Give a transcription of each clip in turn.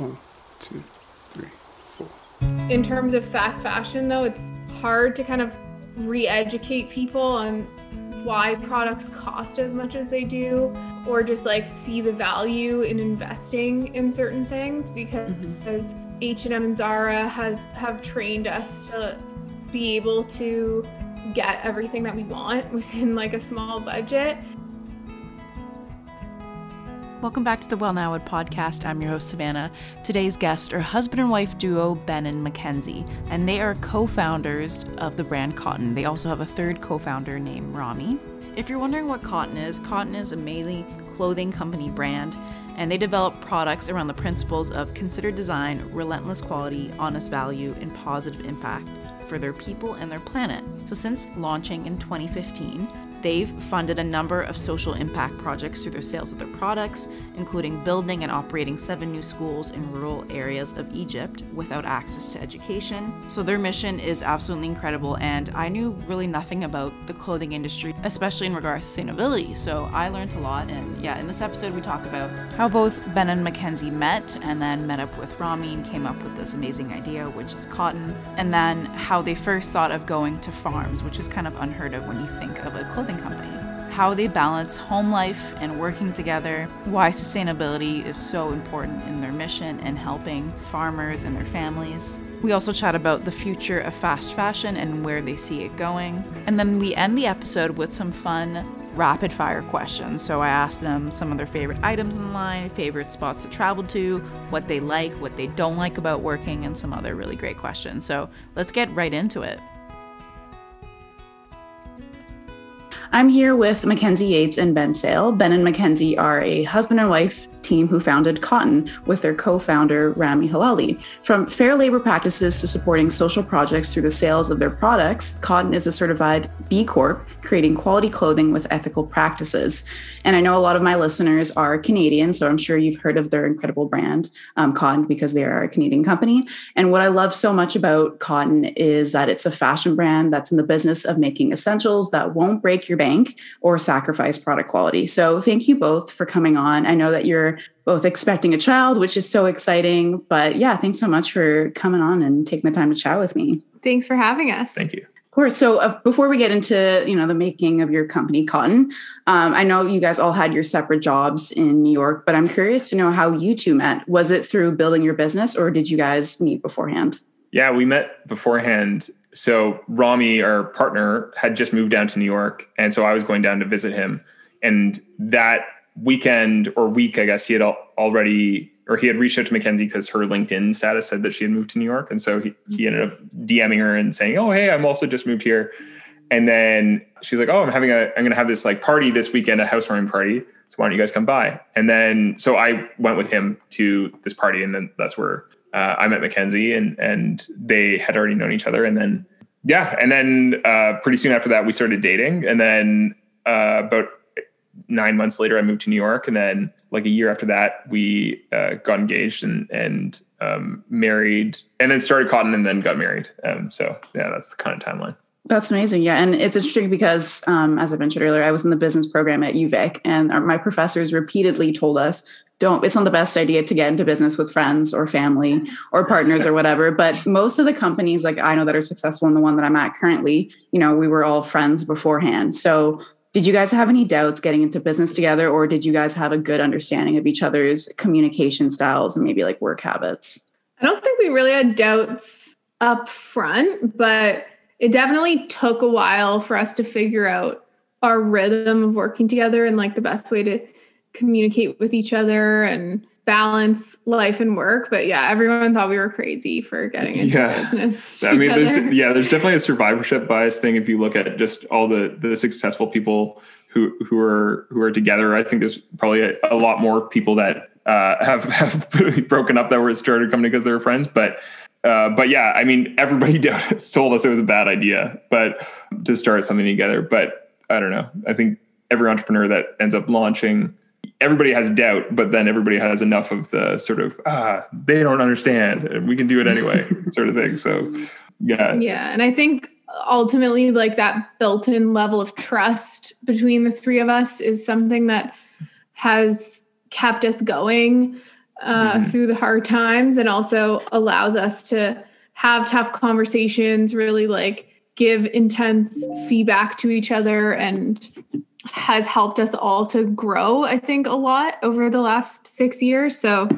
One, two, three, four. In terms of fast fashion, though, it's hard to kind of re educate people on why products cost as much as they do or just like see the value in investing in certain things because mm-hmm. H&M and Zara has have trained us to be able to get everything that we want within like a small budget Welcome back to the Well Now podcast. I'm your host, Savannah. Today's guests are husband and wife duo Ben and Mackenzie, and they are co founders of the brand Kotn. They also have a third co founder named Rami. If you're wondering what Kotn is, Kotn is a mainly clothing company brand, and they develop products around the principles of considered design, relentless quality, honest value, and positive impact for their people and their planet. So, since launching in 2015, They've funded a number of social impact projects through their sales of their products, including building and operating seven new schools in rural areas of Egypt without access to education. So their mission is absolutely incredible, and I knew really nothing about the clothing industry, especially in regards to sustainability. So I learned a lot, and yeah, in this episode we talk about how both Ben and Mackenzie met, and then met up with Rami and came up with this amazing idea, which is kotn, and then how they first thought of going to farms, which is kind of unheard of when you think of a clothing clothing company. How they balance home life and working together, why sustainability is so important in their mission and helping farmers and their families. We also chat about the future of fast fashion and where they see it going. And then we end the episode with some fun rapid fire questions. So I asked them some of their favorite items in line, favorite spots to travel to, what they like, what they don't like about working, and some other really great questions. So let's get right into it. I'm here with Mackenzie Yeates and Ben Sehl. Ben and Mackenzie are a husband and wife team who founded Kotn with their co founder, Rami Helali. From fair labor practices to supporting social projects through the sales of their products, Kotn is a certified B Corp, creating quality clothing with ethical practices. And I know a lot of my listeners are Canadian, so I'm sure you've heard of their incredible brand, um, Kotn, because they are a Canadian company. And what I love so much about Kotn is that it's a fashion brand that's in the business of making essentials that won't break your bank or sacrifice product quality. So thank you both for coming on. I know that you're both expecting a child, which is so exciting. But yeah, thanks so much for coming on and taking the time to chat with me. Thanks for having us. Thank you. Of course. So uh, before we get into you know the making of your company, Kotn, um, I know you guys all had your separate jobs in New York, but I'm curious to know how you two met. Was it through building your business, or did you guys meet beforehand? Yeah, we met beforehand. So Rami, our partner, had just moved down to New York, and so I was going down to visit him, and that weekend or week, I guess he had already or he had reached out to Mackenzie because her LinkedIn status said that she had moved to New York, and so he he ended up DMing her and saying, "Oh, hey, I'm also just moved here." And then she's like, "Oh, I'm having a I'm going to have this like party this weekend, a housewarming party. So why don't you guys come by?" And then so I went with him to this party, and then that's where uh, I met Mackenzie, and and they had already known each other, and then yeah, and then uh, pretty soon after that we started dating, and then uh, about nine months later, I moved to New York, and then like a year after that, we uh, got engaged and and um, married, and then started Kotn, and then got married. Um, so yeah, that's the kind of timeline. That's amazing. Yeah. And it's interesting because, um, as I mentioned earlier, I was in the business program at UVic, and our, my professors repeatedly told us don't, it's not the best idea to get into business with friends or family or partners or whatever. But most of the companies, like I know that are successful in the one that I'm at currently, you know, we were all friends beforehand. So did you guys have any doubts getting into business together, or did you guys have a good understanding of each other's communication styles and maybe like work habits? I don't think we really had doubts up front, but it definitely took a while for us to figure out our rhythm of working together and like the best way to communicate with each other and balance life and work. But yeah, everyone thought we were crazy for getting into yeah. business. I mean, there's yeah, there's definitely a survivorship bias thing if you look at just all the the successful people who who are who are together. I think there's probably a, a lot more people that uh, have have broken up that were started coming because they were friends, but. Uh, but yeah, I mean, everybody told us it was a bad idea, but to start something together. But I don't know. I think every entrepreneur that ends up launching everybody has doubt, but then everybody has enough of the sort of ah, they don't understand. We can do it anyway, sort of thing. So yeah. Yeah. And I think ultimately like that built-in level of trust between the three of us is something that has kept us going uh, Mm-hmm. through the hard times and also allows us to have tough conversations, really like give intense feedback to each other and has helped us all to grow, I think, a lot over the last six years. So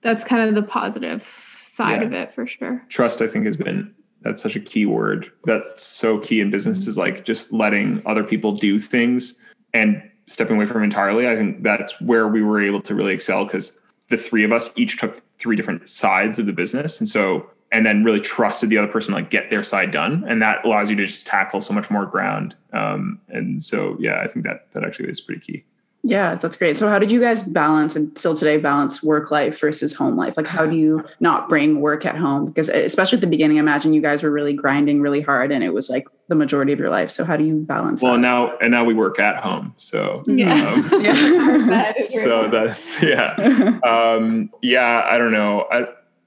that's kind of the positive side Yeah. of it for sure. trust i think has been that's such a key word that's so key in business is like just letting other people do things and stepping away from entirely i think that's where we were able to really excel because the three of us each took three different sides of the business and so and then really trusted the other person to like get their side done and that allows you to just tackle so much more ground um, and so yeah i think that that actually is pretty key Yeah, that's great. So, how did you guys balance and still today balance work life versus home life? Like, how do you not bring work at home? Because, especially at the beginning, I imagine you guys were really grinding really hard and it was like the majority of your life. So, how do you balance well that? now and now we work at home so Yeah. um, yeah. That is so that's yeah um yeah i don't know i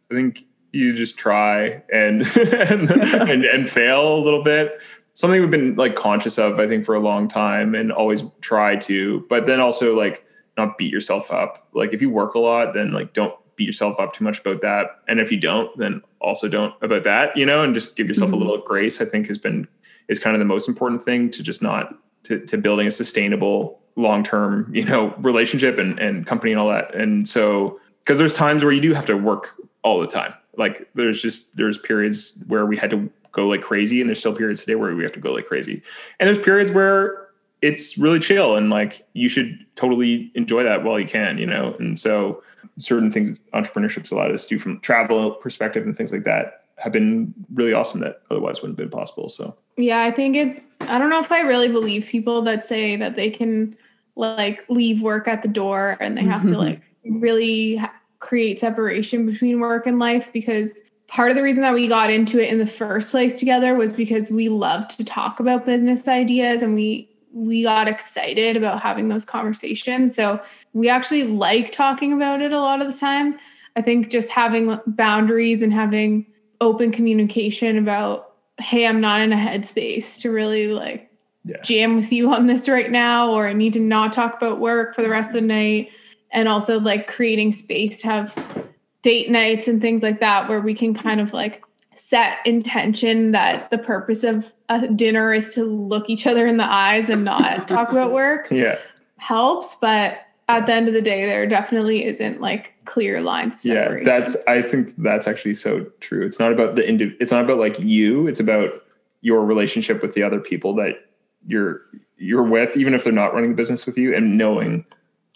i think you just try and and, and and fail a little bit. Something we've been like conscious of i think for a long time and always try to but then also like not beat yourself up. Like if you work a lot then like don't beat yourself up too much about that. And if you don't then also don't about that you know and just give yourself Mhm. a little grace i think has been is kind of the most important thing to just not to, to building a sustainable long-term you know relationship and, and company and all that. And so because there's times where you do have to work all the time like there's just there's periods where we had to go like crazy and there's still periods today where we have to go like crazy and there's periods where it's really chill and like you should totally enjoy that while you can you know and so certain things entrepreneurship's allowed us to do from travel perspective and things like that have been really awesome that otherwise wouldn't have been possible so Yeah, I think it. I don't know if I really believe people that say that they can like leave work at the door and they have to like really create separation between work and life because part of the reason that we got into it in the first place together was because we love to talk about business ideas and we we got excited about having those conversations. So we actually like talking about it a lot of the time. I think just having boundaries and having open communication about hey i'm not in a headspace to really like Yeah. jam with you on this right now or i need to not talk about work for the rest of the night and also like creating space to have date nights and things like that where we can kind of like set intention that the purpose of a dinner is to look each other in the eyes and not talk about work yeah. helps but at the end of the day there definitely isn't like clear lines of yeah that's i think that's actually so true. It's not about the indiv- it's not about like you it's about your relationship with the other people that you're you're with even if they're not running the business with you and knowing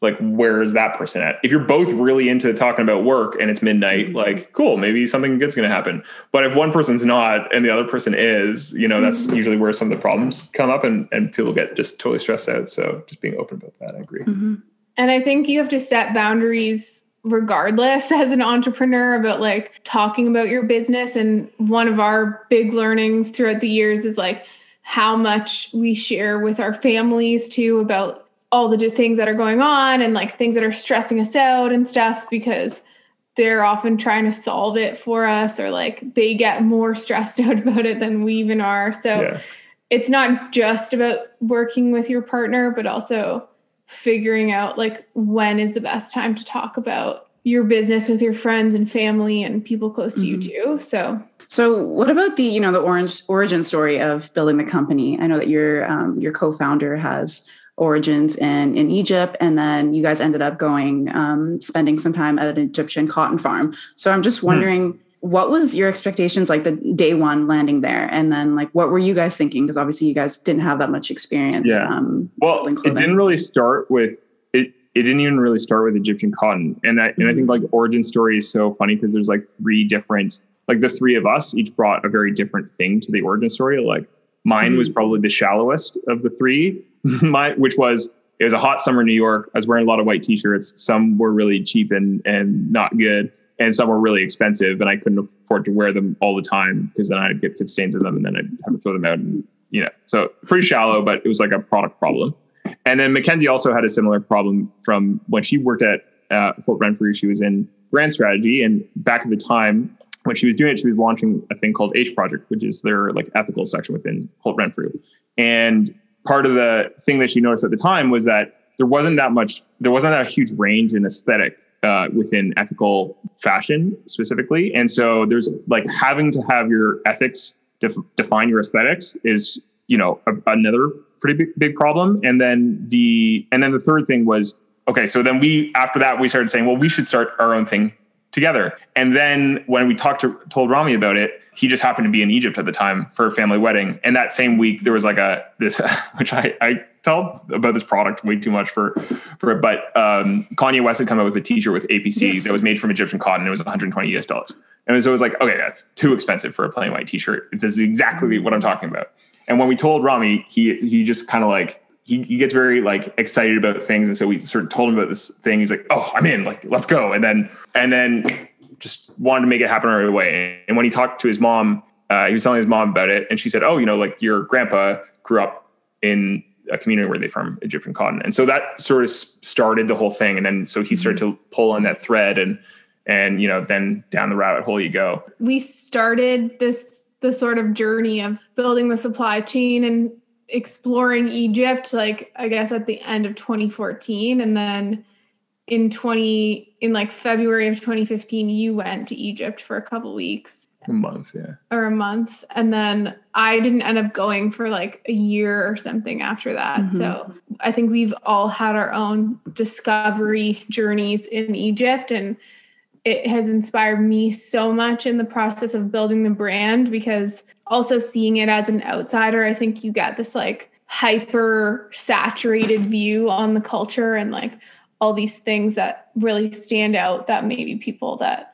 like where is that person at? If you're both really into talking about work and it's midnight like cool maybe something good's going to happen. But if one person's not and the other person is you know that's usually where some of the problems come up and and people get just totally stressed out. So just being open about that i agree. Mhm. And I think you have to set boundaries regardless as an entrepreneur about like talking about your business. And one of our big learnings throughout the years is like how much we share with our families too about all the things that are going on and like things that are stressing us out and stuff because they're often trying to solve it for us or like they get more stressed out about it than we even are. So yeah it's not just about working with your partner, but also figuring out like when is the best time to talk about your business with your friends and family and people close to Mhm. you too. So So, what about the you know the orange origin story of building the company? I know that your um, your co-founder has origins in in Egypt, and then you guys ended up going um, spending some time at an Egyptian cotton farm. So, I'm just wondering. What was your expectations like the day one landing there, and then like what were you guys thinking? Because obviously you guys didn't have that much experience. Yeah. Um, Well, it didn't really start with it. It didn't even really start with Egyptian cotton, and I and I think like origin story is so funny because there's like three different, like the three of us each brought a very different thing to the origin story. Like mine was probably the shallowest of the three, my which was it was a hot summer in New York. I was wearing a lot of white t-shirts. Some were really cheap and and not good, and some were really expensive, and I couldn't afford to wear them all the time because then I'd get pit stains in them, and then I'd have to throw them out, and you know, so pretty shallow, but it was like a product problem. And then Mackenzie also had a similar problem from when she worked at uh, Holt Renfrew. She was in brand strategy, and back at the time when she was doing it, she was launching a thing called H Project, which is their like ethical section within Holt Renfrew. And part of the thing that she noticed at the time was that there wasn't that much, there wasn't that huge range in aesthetic uh, within ethical fashion specifically. And so there's like having to have your ethics def- define your aesthetics is, you know, a, another pretty big, big problem. And then the, and then the third thing was, okay, so then we, after that, we started saying, well, we should start our own thing together. And then when we talked to, told Rami about it, he just happened to be in Egypt at the time for a family wedding. And that same week there was like a, this, which I, I tell about this product way too much for for it. But um, Kanye West had come out with a T-shirt with APC yes. that was made from Egyptian cotton. It was 120 US dollars, and so it was like, okay, that's too expensive for a plain white T-shirt. This is exactly what I'm talking about. And when we told Rami, he he just kind of like he, he gets very like excited about things, and so we sort of told him about this thing. He's like, oh, I'm in. Like, let's go. And then and then just wanted to make it happen right away. And when he talked to his mom, uh, he was telling his mom about it, and she said, oh, you know, like your grandpa grew up in a community where they farm Egyptian cotton. And so that sort of started the whole thing. And then so he started to pull on that thread and and you know then down the rabbit hole you go. We started this the sort of journey of building the supply chain and exploring Egypt like I guess at the end of 2014 and then in 20 in like February of 2015 you went to Egypt for a couple weeks a month, yeah. Or a month. And then I didn't end up going for like a year or something after that. Mm-hmm. So I think we've all had our own discovery journeys in Egypt. And it has inspired me so much in the process of building the brand because also seeing it as an outsider, I think you get this like hyper saturated view on the culture and like all these things that really stand out that maybe people that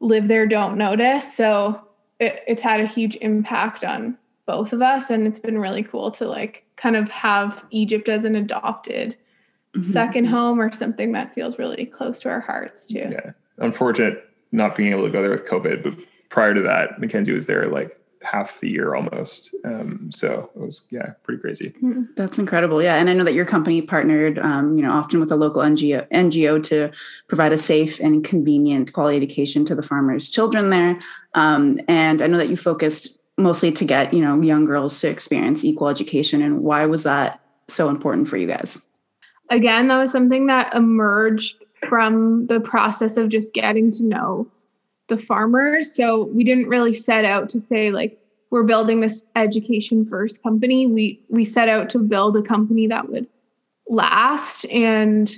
live there don't notice. So it, it's had a huge impact on both of us. And it's been really cool to like kind of have Egypt as an adopted mm-hmm. second home or something that feels really close to our hearts too. Yeah. Unfortunate not being able to go there with COVID, but prior to that, Mackenzie was there like half the year almost. Um, so it was yeah, pretty crazy. Mm-hmm. That's incredible. Yeah, and I know that your company partnered, um, you know, often with a local NGO NGO to provide a safe and convenient quality education to the farmers' children there. Um, and I know that you focused mostly to get you know young girls to experience equal education. And why was that so important for you guys? Again, that was something that emerged from the process of just getting to know the farmers. So we didn't really set out to say like we're building this education first company. We we set out to build a company that would last and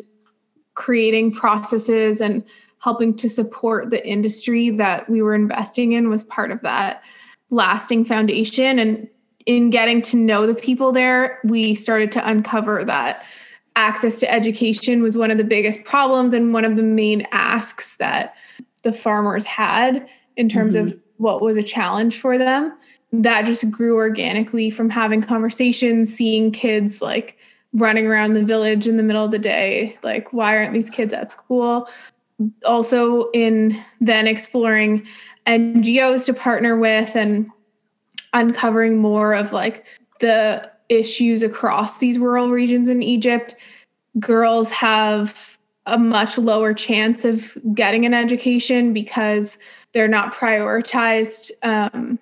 creating processes and helping to support the industry that we were investing in was part of that lasting foundation and in getting to know the people there we started to uncover that access to education was one of the biggest problems and one of the main asks that the farmers had in terms mm-hmm. of what was a challenge for them that just grew organically from having conversations seeing kids like running around the village in the middle of the day like why aren't these kids at school also in then exploring ngos to partner with and uncovering more of like the issues across these rural regions in egypt girls have a much lower chance of getting an education because they're not prioritized um,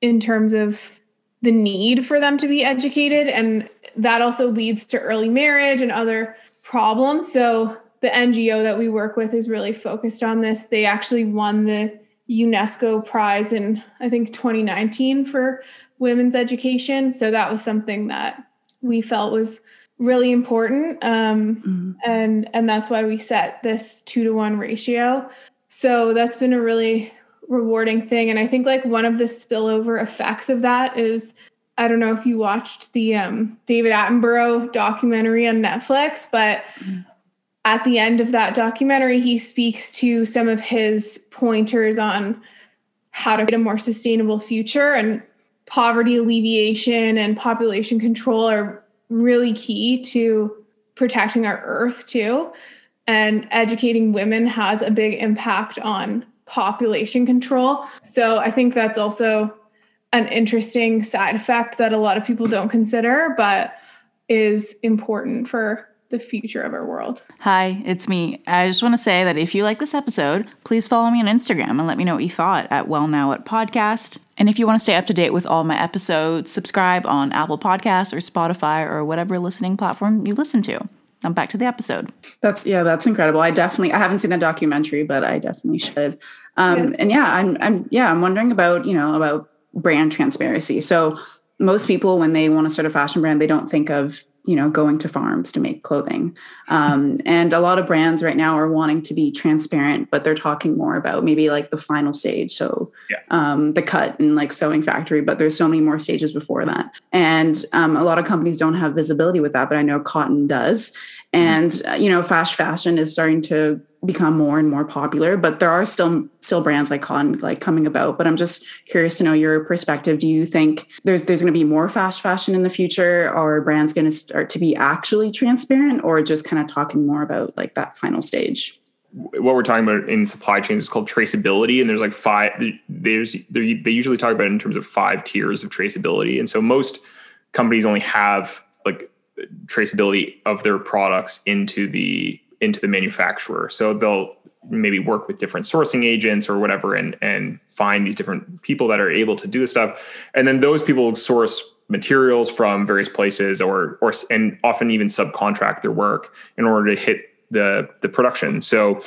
in terms of the need for them to be educated. And that also leads to early marriage and other problems. So the NGO that we work with is really focused on this. They actually won the UNESCO prize in, I think, 2019 for women's education. So that was something that we felt was really important um, mm-hmm. and and that's why we set this two to one ratio so that's been a really rewarding thing and i think like one of the spillover effects of that is i don't know if you watched the um, david attenborough documentary on netflix but mm-hmm. at the end of that documentary he speaks to some of his pointers on how to get a more sustainable future and poverty alleviation and population control are really key to protecting our earth too. And educating women has a big impact on population control. So I think that's also an interesting side effect that a lot of people don't consider, but is important for the future of our world. Hi, it's me. I just want to say that if you like this episode, please follow me on Instagram and let me know what you thought at Well Now at Podcast. And if you want to stay up to date with all my episodes, subscribe on Apple Podcasts or Spotify or whatever listening platform you listen to. Now back to the episode. That's yeah, that's incredible. I definitely I haven't seen the documentary, but I definitely should. Um, yeah. And yeah, I'm I'm yeah, I'm wondering about you know about brand transparency. So most people when they want to start a fashion brand, they don't think of you know going to farms to make clothing. Um, and a lot of brands right now are wanting to be transparent but they're talking more about maybe like the final stage. So yeah. um, the cut and like sewing factory but there's so many more stages before that. And um, a lot of companies don't have visibility with that but i know kotn does and uh, you know fast fashion is starting to become more and more popular but there are still still brands like kotn like coming about. But i'm just curious to know your perspective. Do you think there's there's going to be more fast fashion in the future? Or are brands going to start to be actually transparent or just kind of talking more about like that final stage? What we're talking about in supply chains is called traceability and there's like five there's they usually talk about it in terms of five tiers of traceability. And so most companies only have like traceability of their products into the into the manufacturer. So they'll maybe work with different sourcing agents or whatever and and find these different people that are able to do this stuff. And then those people source materials from various places or or and often even subcontract their work in order to hit the the production. So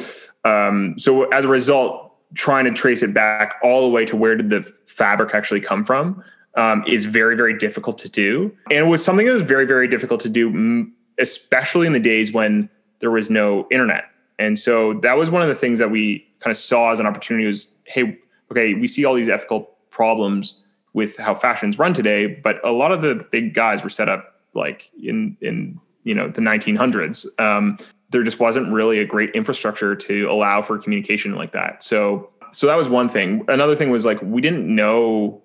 um, so as a result, trying to trace it back all the way to where did the fabric actually come from um, is very very difficult to do, and it was something that was very very difficult to do, especially in the days when there was no internet. And so that was one of the things that we kind of saw as an opportunity was, hey, okay, we see all these ethical problems with how fashions run today, but a lot of the big guys were set up like in in you know the 1900s. Um, there just wasn't really a great infrastructure to allow for communication like that. So so that was one thing. Another thing was like we didn't know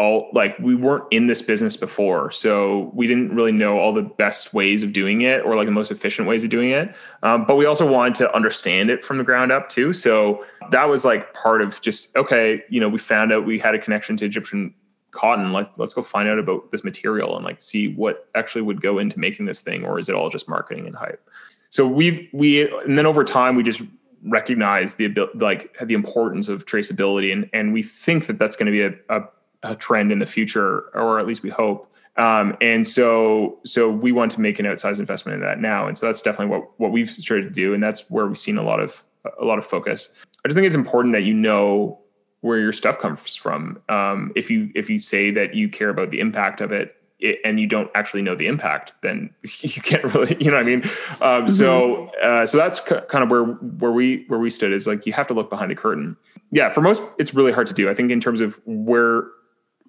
all like we weren't in this business before so we didn't really know all the best ways of doing it or like the most efficient ways of doing it. Um, but we also wanted to understand it from the ground up too. So that was like part of just okay you know we found out we had a connection to egyptian cotton. Like let's go find out about this material and like see what actually would go into making this thing or is it all just marketing and hype? So we've we and then over time we just recognize the ability, like the importance of traceability and and we think that that's going to be a, a a trend in the future, or at least we hope. Um, and so, so we want to make an outsized investment in that now. And so that's definitely what what we've started to do, and that's where we've seen a lot of a lot of focus. I just think it's important that you know where your stuff comes from. Um, if you if you say that you care about the impact of it, it, and you don't actually know the impact, then you can't really, you know what I mean? Um, mm-hmm. So, uh, so that's c- kind of where where we where we stood is like you have to look behind the curtain. Yeah, for most, it's really hard to do. I think in terms of where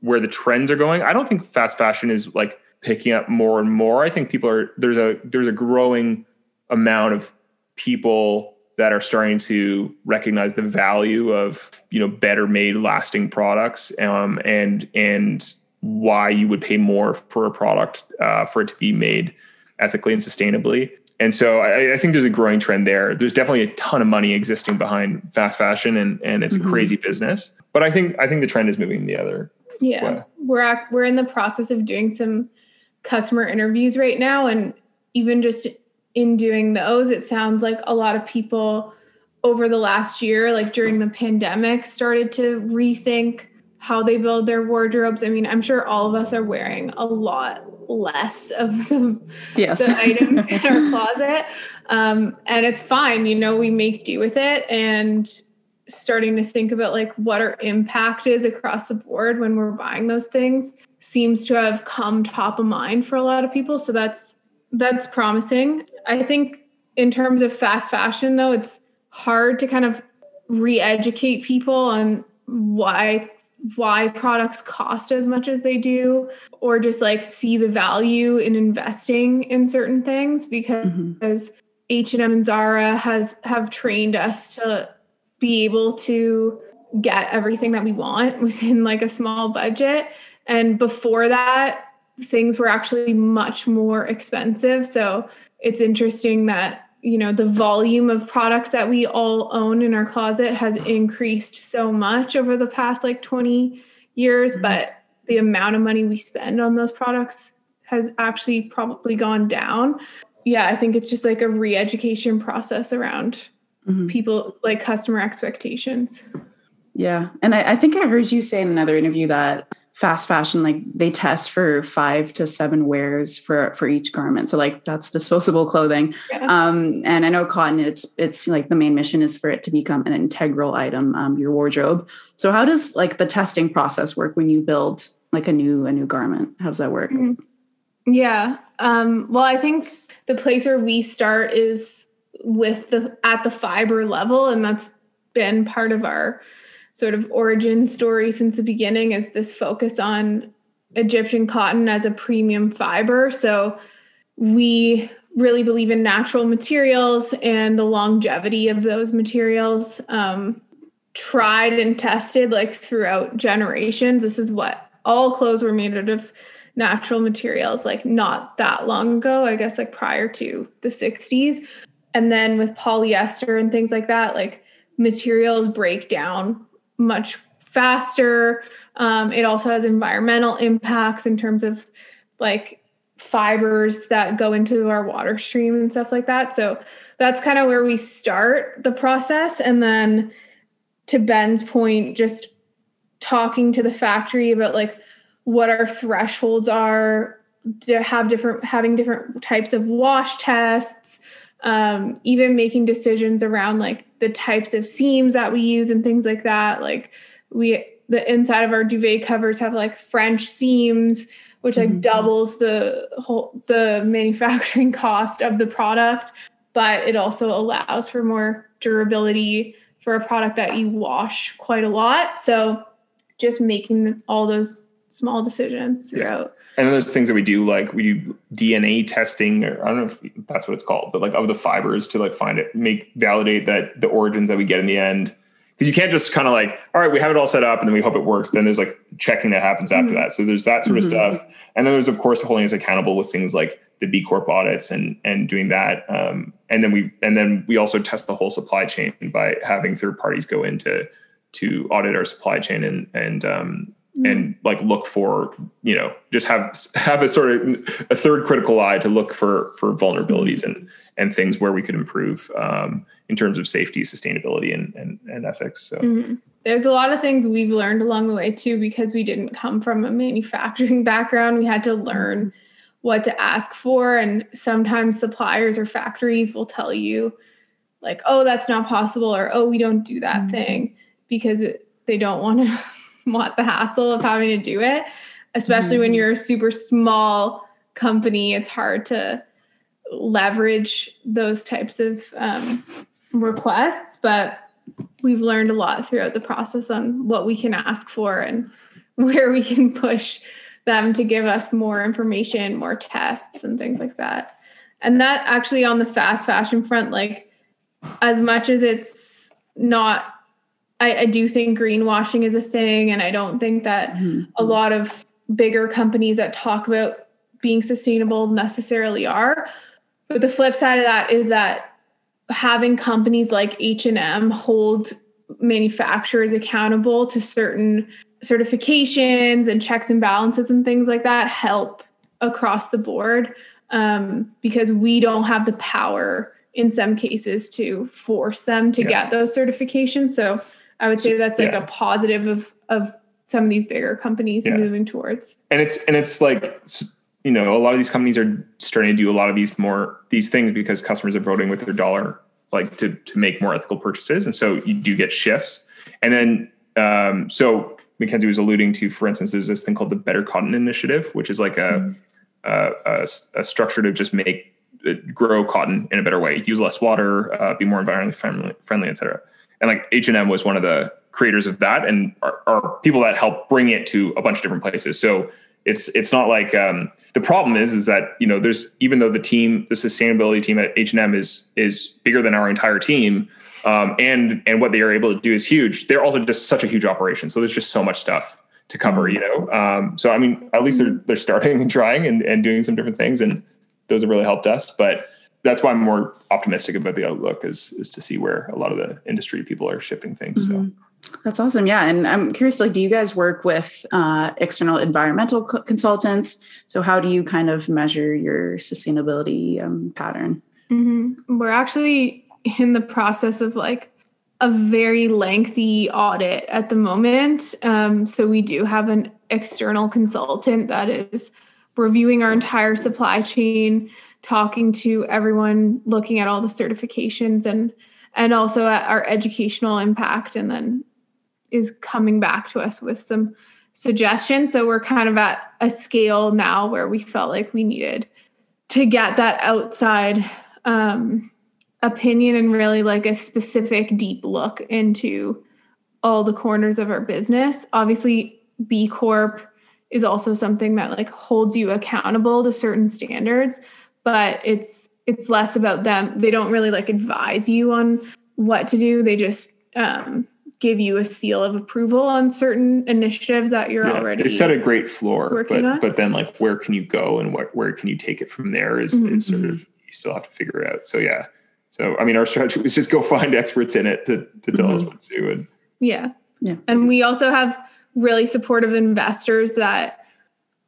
where the trends are going. I don't think fast fashion is like picking up more and more. I think people are there's a there's a growing amount of people that are starting to recognize the value of you know better made lasting products um, and and why you would pay more for a product uh, for it to be made ethically and sustainably and so I, I, think there's a growing trend there there's definitely a ton of money existing behind fast fashion and and it's mm-hmm. a crazy business but i think i think the trend is moving the other yeah, we're we're in the process of doing some customer interviews right now, and even just in doing those, it sounds like a lot of people over the last year, like during the pandemic, started to rethink how they build their wardrobes. I mean, I'm sure all of us are wearing a lot less of the, yes. the items in our closet. Um, and it's fine, you know, we make do with it. And starting to think about like what our impact is across the board when we're buying those things seems to have come top of mind for a lot of people so that's that's promising i think in terms of fast fashion though it's hard to kind of re-educate people on why why products cost as much as they do or just like see the value in investing in certain things because mm-hmm. H&M and Zara has have trained us to be able to get everything that we want within like a small budget. And before that, things were actually much more expensive. So it's interesting that, you know, the volume of products that we all own in our closet has increased so much over the past like 20 years, mm-hmm. but the amount of money we spend on those products has actually probably gone down. Yeah, I think it's just like a re education process around mm-hmm. people like customer expectations. Yeah. And I, I, think I heard you say in another interview that fast fashion like they test for five to seven wears for for each garment so like that's disposable clothing yeah. um and i know kotn it's it's like the main mission is for it to become an integral item um your wardrobe so how does like the testing process work when you build like a new a new garment how does that work mm-hmm. yeah um well i think the place where we start is with the at the fiber level and that's been part of our sort of origin story since the beginning is this focus on Egyptian cotton as a premium fiber. So we really believe in natural materials and the longevity of those materials. Um, tried and tested like throughout generations. This is what all clothes were made out of natural materials, like not that long ago, I guess, like prior to the 60s. And then with polyester and things like that, like materials break down much faster. Um, it also has environmental impacts in terms of like fibers that go into our water stream and stuff like that. So that's kind of where we start the process. And then to Ben's point, just talking to the factory about like what our thresholds are to have different having different types of wash tests um, even making decisions around like the types of seams that we use and things like that. Like we, the inside of our duvet covers have like French seams, which like mm-hmm. doubles the whole the manufacturing cost of the product, but it also allows for more durability for a product that you wash quite a lot. So just making all those small decisions throughout. And then there's things that we do like we do DNA testing, or I don't know if that's what it's called, but like of the fibers to like find it, make validate that the origins that we get in the end. Because you can't just kind of like, all right, we have it all set up and then we hope it works. Then there's like checking that happens after mm-hmm. that. So there's that sort of mm-hmm. stuff. And then there's of course holding us accountable with things like the B Corp audits and and doing that. Um, and then we and then we also test the whole supply chain by having third parties go into to audit our supply chain and and um. And like look for you know just have have a sort of a third critical eye to look for for vulnerabilities and and things where we could improve um, in terms of safety, sustainability, and and, and ethics. So. Mm-hmm. There's a lot of things we've learned along the way too, because we didn't come from a manufacturing background. We had to learn what to ask for. And sometimes suppliers or factories will tell you, like, oh, that's not possible, or oh, we don't do that mm-hmm. thing because it, they don't want to want the hassle of having to do it, especially mm-hmm. when you're a super small company. It's hard to leverage those types of um, requests, but we've learned a lot throughout the process on what we can ask for and where we can push them to give us more information, more tests, and things like that. And that actually on the fast fashion front, like as much as it's not I, I do think greenwashing is a thing, and I don't think that mm-hmm. a lot of bigger companies that talk about being sustainable necessarily are. But the flip side of that is that having companies like H&M hold manufacturers accountable to certain certifications and checks and balances and things like that help across the board um, because we don't have the power in some cases to force them to yeah. get those certifications. So I would say that's like yeah. a positive of of some of these bigger companies yeah. moving towards. And it's and it's like you know a lot of these companies are starting to do a lot of these more these things because customers are voting with their dollar like to to make more ethical purchases, and so you do get shifts. And then um, so Mackenzie was alluding to, for instance, there's this thing called the Better Cotton Initiative, which is like a, mm-hmm. a, a, a structure to just make uh, grow cotton in a better way, use less water, uh, be more environmentally friendly, friendly, et cetera and like h&m was one of the creators of that and are, are, people that help bring it to a bunch of different places. So it's it's not like um, the problem is is that you know there's even though the team the sustainability team at h&m is is bigger than our entire team um, and and what they are able to do is huge they're also just such a huge operation. So there's just so much stuff to cover you know? Um, so i mean at least they're they're starting and trying and, and doing some different things and those have really helped us. But that's why I'm more optimistic about the outlook is is to see where a lot of the industry people are shifting things. Mm-hmm. So that's awesome. Yeah, and I'm curious, like, do you guys work with uh, external environmental co- consultants? So how do you kind of measure your sustainability um, pattern? Mm-hmm. We're actually in the process of like a very lengthy audit at the moment. Um, so we do have an external consultant that is reviewing our entire supply chain, talking to everyone, looking at all the certifications and and also at our educational impact and then is coming back to us with some suggestions. So we're kind of at a scale now where we felt like we needed to get that outside um, opinion and really like a specific deep look into all the corners of our business. Obviously, B Corp is also something that like holds you accountable to certain standards, but it's it's less about them. They don't really like advise you on what to do. They just um, give you a seal of approval on certain initiatives that you're Yeah, already they set a great floor, but on. but then like where can you go and what where can you take it from there is, Mhm. is sort of you still have to figure it out. So yeah. So I mean our strategy was just go find experts in it to to tell us Mhm. what to do and Yeah. Yeah. And we also have really supportive investors that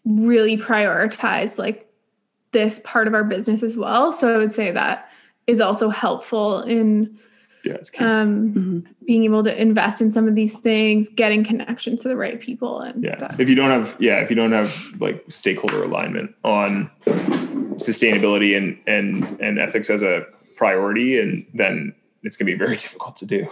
really prioritize like this part of our business as well. So I would say that is also helpful in yeah, it's key. um, Mhm. being able to invest in some of these things, getting connections to the right people, and yeah. that- If you don't have yeah, if you don't have like stakeholder alignment on sustainability and and and ethics as a priority and then it's going to be very difficult to do.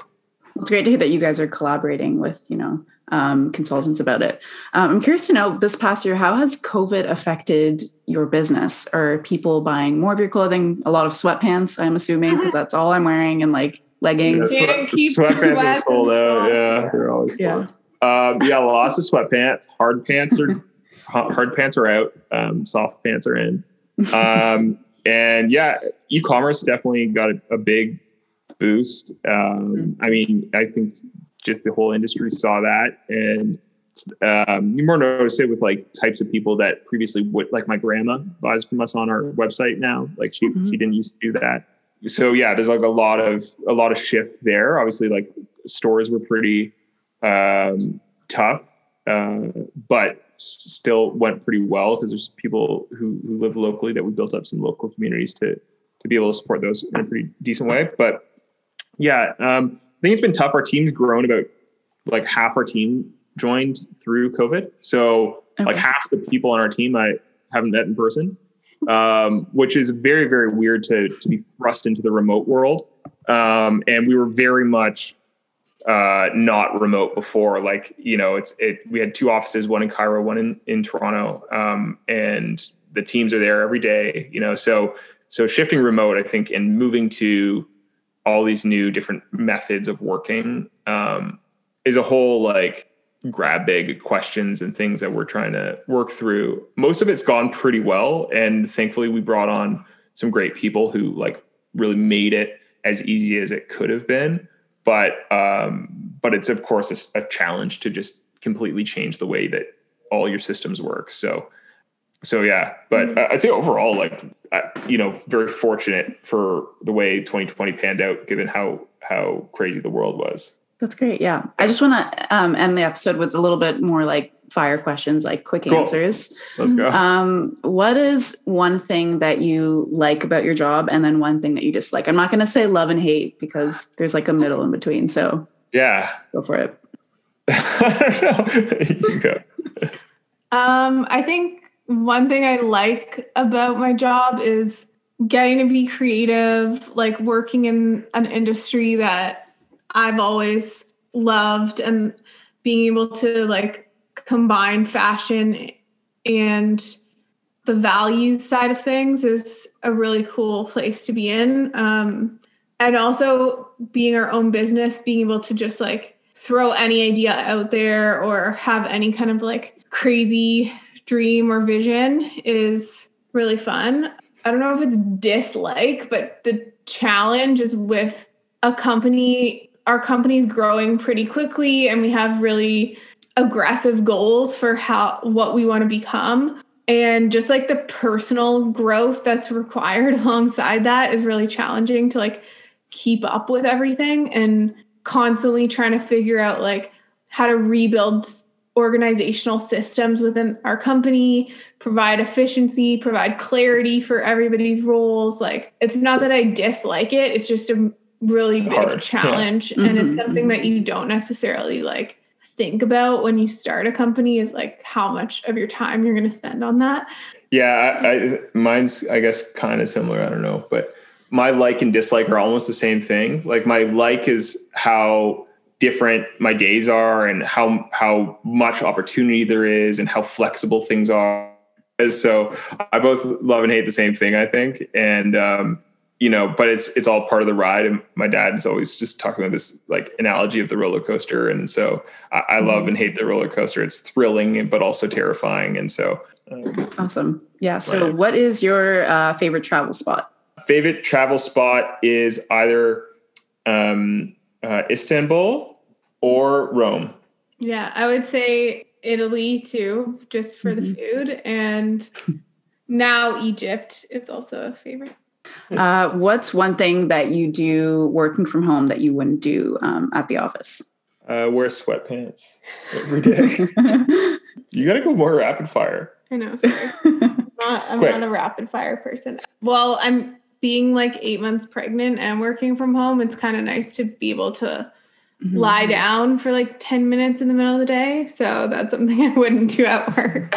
It's great to hear that you guys are collaborating with, you know, um, consultants about it. Um, I'm curious to know this past year, how has COVID affected your business? Are people buying more of your clothing? A lot of sweatpants, I'm assuming, because that's all I'm wearing, and like leggings. Yeah. sweat- Can't sweatpants are sold out. stuff. Yeah, they're always Yeah. Um, yeah, lots of sweatpants. Hard pants are hard hard pants are out. Um, soft pants are in. Um, and yeah, e-commerce definitely got a, a big boost. Um, I mean, I think just the whole industry saw that, and um, you more notice it with like types of people that previously would, like my grandma buys from us on our website now. Like she Mhm. she didn't used to do that. So yeah, there's like a lot of a lot of shift there. Obviously, like stores were pretty um, tough, uh, but still went pretty well because there's people who, who live locally that we built up some local communities to to be able to support those in a pretty decent way. But yeah, um, think it's been tough. Our team's grown about like half our team joined through COVID. So like half the people on our team I haven't met in person, um, which is very very weird to to be thrust into the remote world. Um, and we were very much uh not remote before like you know it's it we had two offices one in cairo one in in toronto um and the teams are there every day you know so so shifting remote i think and moving to all these new different methods of working um is a whole like grab big questions and things that we're trying to work through most of it's gone pretty well and thankfully we brought on some great people who like really made it as easy as it could have been but um, but it's of course a, a challenge to just completely change the way that all your systems work. So so yeah, but uh, I'd say overall, like you know, very fortunate for the way 2020 panned out, given how how crazy the world was. That's great. Yeah. I just want to um, end the episode with a little bit more like fire questions, like quick Cool. answers. Let's go. Um, what is one thing that you like about your job and then one thing that you dislike? I'm not going to say love and hate because there's like a middle in between. So yeah. go for it. I don't know. you go. Um, I think one thing I like about my job is getting to be creative, like working in an industry that I've always loved and being able to like combine fashion and the values side of things is a really cool place to be in. Um, and also being our own business, being able to just like throw any idea out there or have any kind of like crazy dream or vision is really fun. I don't know if it's dislike, but the challenge is with a company. Our company's growing pretty quickly, and we have really aggressive goals for how what we want to become. And just like the personal growth that's required alongside that is really challenging to like keep up with everything and constantly trying to figure out like how to rebuild organizational systems within our company, provide efficiency, provide clarity for everybody's roles. Like it's not that I dislike it, it's just a really big Hard, yeah. challenge and it's Mhm, something that you don't necessarily like think about when you start a company is like how much of your time you're going to spend on that. Yeah, I, I, mine's I guess kind of similar. I don't know, but my like and dislike are almost the same thing. Like my like is how different my days are and how how much opportunity there is and how flexible things are. So I both love and hate the same thing, I think. And um, you know, but it's it's all part of the ride. And my dad is always just talking about this like analogy of the roller coaster. And so I, I love and hate the roller coaster. It's thrilling, but also terrifying. And so um, awesome. Yeah. So right. what is your uh, favorite travel spot? Favorite travel spot is either um, uh, Istanbul or Rome. Yeah, I would say Italy too, just for mm-hmm. the food. And now Egypt is also a favorite. Uh, what's one thing that you do working from home that you wouldn't do um, at the office? Uh, wear sweatpants every day. you got to go more rapid fire. I know. I'm, not, I'm not a rapid fire person. Well, I'm being like eight months pregnant and working from home. It's kind of nice to be able to mm-hmm. lie down for like 10 minutes in the middle of the day. So that's something I wouldn't do at work.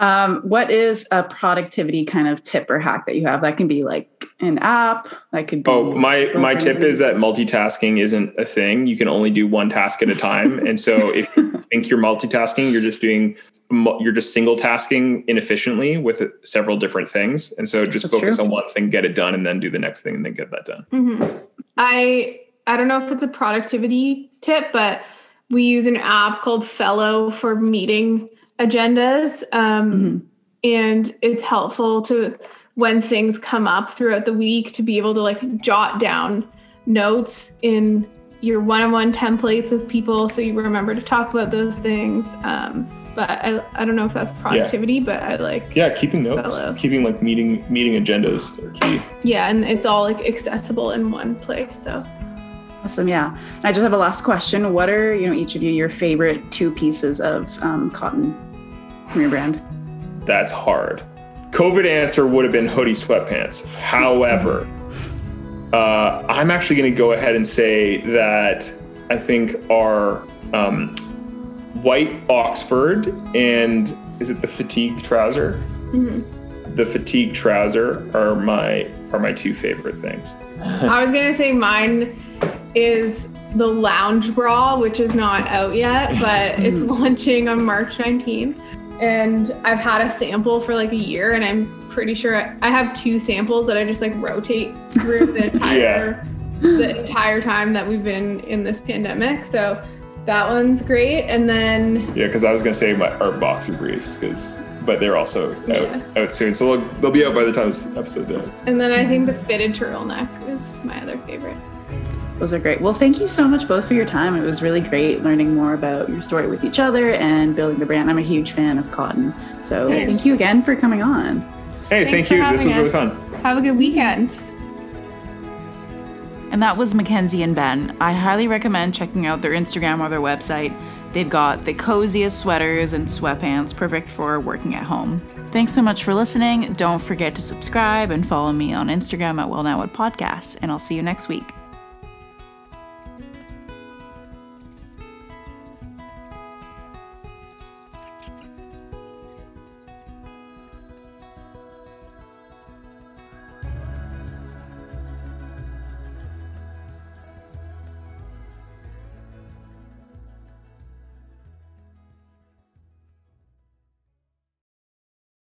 Um, what is a productivity kind of tip or hack that you have? That can be like an app. That could be. Oh, my my tip is that multitasking isn't a thing. You can only do one task at a time. and so if you think you're multitasking, you're just doing you're just single tasking inefficiently with several different things. And so just That's focus true. on one thing, get it done, and then do the next thing, and then get that done. Mm-hmm. I I don't know if it's a productivity tip, but we use an app called Fellow for meeting agendas. Um, mm-hmm. And it's helpful to, when things come up throughout the week, to be able to like jot down notes in your one on one templates with people so you remember to talk about those things. Um, but I, I don't know if that's productivity, yeah. but I like yeah keeping notes, fellow. keeping like meeting meeting agendas are key. Yeah, and it's all like accessible in one place. So Awesome. Yeah. And I just have a last question. What are, you know, each of you your favorite two pieces of um, cotton from your brand? That's hard. COVID answer would have been hoodie sweatpants. However, uh, I'm actually going to go ahead and say that I think our um, white Oxford and is it the fatigue trouser? Mm-hmm. The fatigue trouser are my are my two favorite things. I was gonna say mine is the lounge bra, which is not out yet, but it's launching on March 19th. And I've had a sample for like a year, and I'm pretty sure I, I have two samples that I just like rotate through the entire yeah. the entire time that we've been in this pandemic. So that one's great. And then yeah, because I was gonna say my our boxer briefs because but they're also yeah. out, out soon. So they'll, they'll be out by the time this episode's out. And then I think the fitted turtleneck is my other favorite. Those are great. Well, thank you so much both for your time. It was really great learning more about your story with each other and building the brand. I'm a huge fan of Kotn. So Thanks. thank you again for coming on. Hey, Thanks thank you. This was us. really fun. Have a good weekend. And that was Mackenzie and Ben. I highly recommend checking out their Instagram or their website. They've got the coziest sweaters and sweatpants, perfect for working at home. Thanks so much for listening. Don't forget to subscribe and follow me on Instagram at Well Now What Podcast, and I'll see you next week.